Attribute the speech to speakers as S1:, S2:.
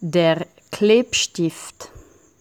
S1: Der Klebstift.